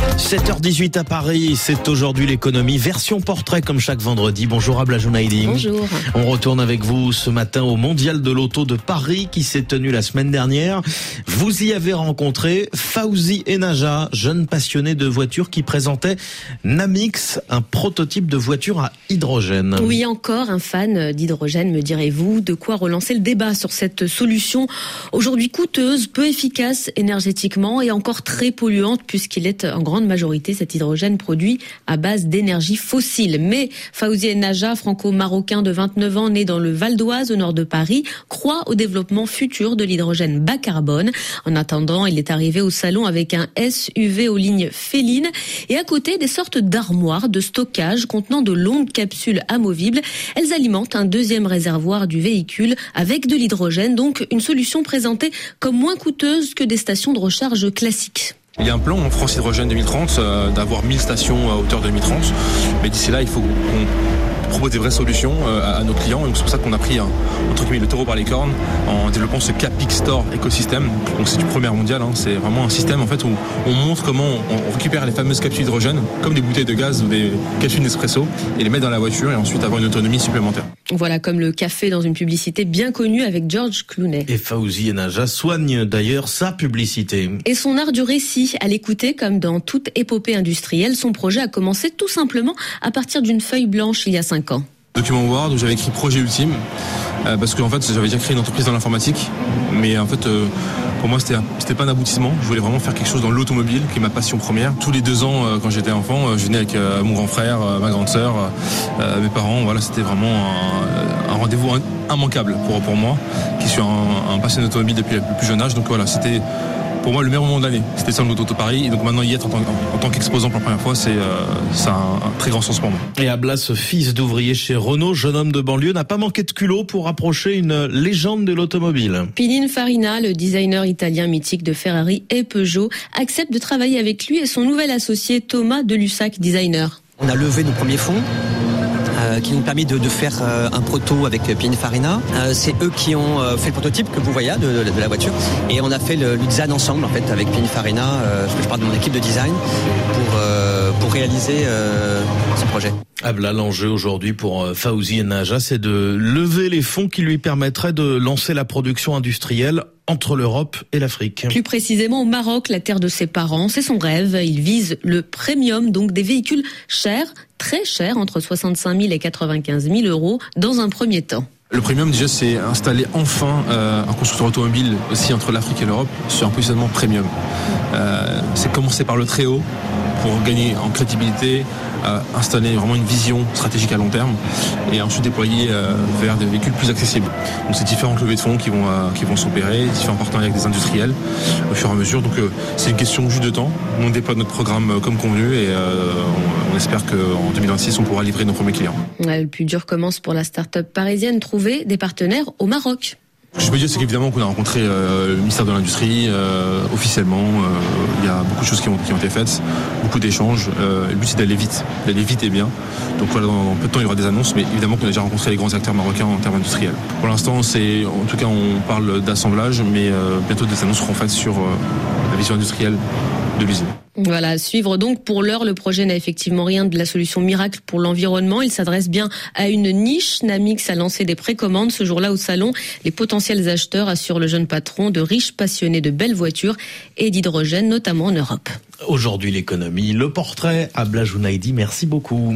7h18 à Paris, c'est aujourd'hui l'économie, version portrait comme chaque vendredi. Bonjour Abla Jounaïdi. Bonjour. On retourne avec vous ce matin au Mondial de l'Auto de Paris qui s'est tenu la semaine dernière. Vous y avez rencontré Fauzi Enaja, jeune passionné de voitures qui présentait Namix, un prototype de voiture à hydrogène. Oui, encore un fan d'hydrogène, me direz-vous. De quoi relancer le débat sur cette solution aujourd'hui coûteuse, peu efficace énergétiquement et encore très polluante puisqu'il est en grande majorité cet hydrogène produit à base d'énergie fossile. Mais Fauzi Naja, franco-marocain de 29 ans, né dans le Val d'Oise au nord de Paris, croit au développement futur de l'hydrogène bas carbone. En attendant, il est arrivé au salon avec un SUV aux lignes félines et à côté des sortes d'armoires de stockage contenant de longues capsules amovibles. Elles alimentent un deuxième réservoir du véhicule avec de l'hydrogène, donc une solution présentée comme moins coûteuse que des stations de recharge classiques. Il y a un plan en France Hydrogène 2030 euh, d'avoir 1000 stations à hauteur de 2030. Mais d'ici là, il faut qu'on propose des vraies solutions euh, à nos clients. Donc c'est pour ça qu'on a pris un, entre guillemets, le taureau par les cornes en développant ce Capic Store écosystème. Donc c'est du premier mondial. Hein. C'est vraiment un système en fait où on montre comment on récupère les fameuses capsules d'hydrogène comme des bouteilles de gaz ou des capsules d'espresso et les mettre dans la voiture et ensuite avoir une autonomie supplémentaire. Voilà, comme le café dans une publicité bien connue avec George Clooney. Et Fauzi Enaja soigne d'ailleurs sa publicité. Et son art du récit, à l'écouter comme dans toute épopée industrielle, son projet a commencé tout simplement à partir d'une feuille blanche il y a Document Word où j'avais écrit projet ultime euh, parce que en fait j'avais déjà créé une entreprise dans l'informatique mais en fait euh, pour moi c'était pas un aboutissement. Je voulais vraiment faire quelque chose dans l'automobile qui est ma passion première. Tous les deux ans euh, quand j'étais enfant je venais avec mon grand frère ma grande sœur mes parents. Voilà c'était vraiment un, un rendez-vous immanquable pour pour moi qui suis un, un passionné d'automobile depuis le plus jeune âge. Donc voilà c'était pour moi le meilleur moment de l'année. C'était ça le Auto Paris. Et donc maintenant y être en tant, en tant qu'exposant pour la première fois, c'est euh, un, un, très grand sens pour moi. Et Ablas, fils d'ouvrier chez Renault, jeune homme de banlieue, n'a pas manqué de culot pour approcher une légende de l'automobile. Pininfarina, le designer italien mythique de Ferrari et Peugeot, accepte de travailler avec lui et son nouvel associé Thomas Delussac, designer. On a levé nos premiers fonds qui nous permis de, de faire euh, un proto avec Pininfarina. Euh, c'est eux qui ont fait le prototype que vous voyez de, de, de, la voiture. Et on a fait le, le design ensemble en fait avec Pininfarina, parce que je parle de mon équipe de design, pour, pour réaliser ce projet. Ah là, l'enjeu aujourd'hui pour Fauzi Naja, c'est de lever les fonds qui lui permettraient de lancer la production industrielle entre l'Europe et l'Afrique. Plus précisément au Maroc, la terre de ses parents, c'est son rêve. Il vise le premium, donc des véhicules chers, très chers, entre 65 000 et 95 000 euros, dans un premier temps. Le premium, déjà, c'est installer enfin euh, un constructeur automobile aussi entre l'Afrique et l'Europe sur un positionnement premium. Euh, c'est commencer par le très haut pour gagner en crédibilité, installer vraiment une vision stratégique à long terme et ensuite déployer euh, vers des véhicules plus accessibles. Donc c'est différentes levées de fonds qui vont, euh, qui vont s'opérer, différents partenariats avec des industriels au fur et à mesure. Donc c'est une question juste de temps. On déploie notre programme comme convenu et on, espère qu'en 2026 on pourra livrer nos premiers clients. Le plus dur commence pour la start-up parisienne, trouver des partenaires au Maroc. Ce que je peux dire, c'est qu'évidemment qu'on a rencontré euh, le ministère de l'Industrie euh, officiellement. Euh, il y a beaucoup de choses qui ont, qui ont été faites, beaucoup d'échanges. le but, c'est d'aller vite, d'aller vite et bien. Donc voilà, dans, peu de temps, il y aura des annonces, mais évidemment qu'on a déjà rencontré les grands acteurs marocains en termes industriels. Pour l'instant, c'est, en tout cas, on parle d'assemblage, mais bientôt des annonces seront faites sur la vision industrielle de l'usine. Voilà, suivre donc pour l'heure, le projet n'a effectivement rien de la solution miracle pour l'environnement. Il s'adresse bien à une niche. Namix a lancé des précommandes ce jour-là au salon. Les potentiels acheteurs assurent le jeune patron de riches passionnés de belles voitures et d'hydrogène, notamment en Europe. Aujourd'hui l'économie, le portrait à Blajounaïdi, merci beaucoup.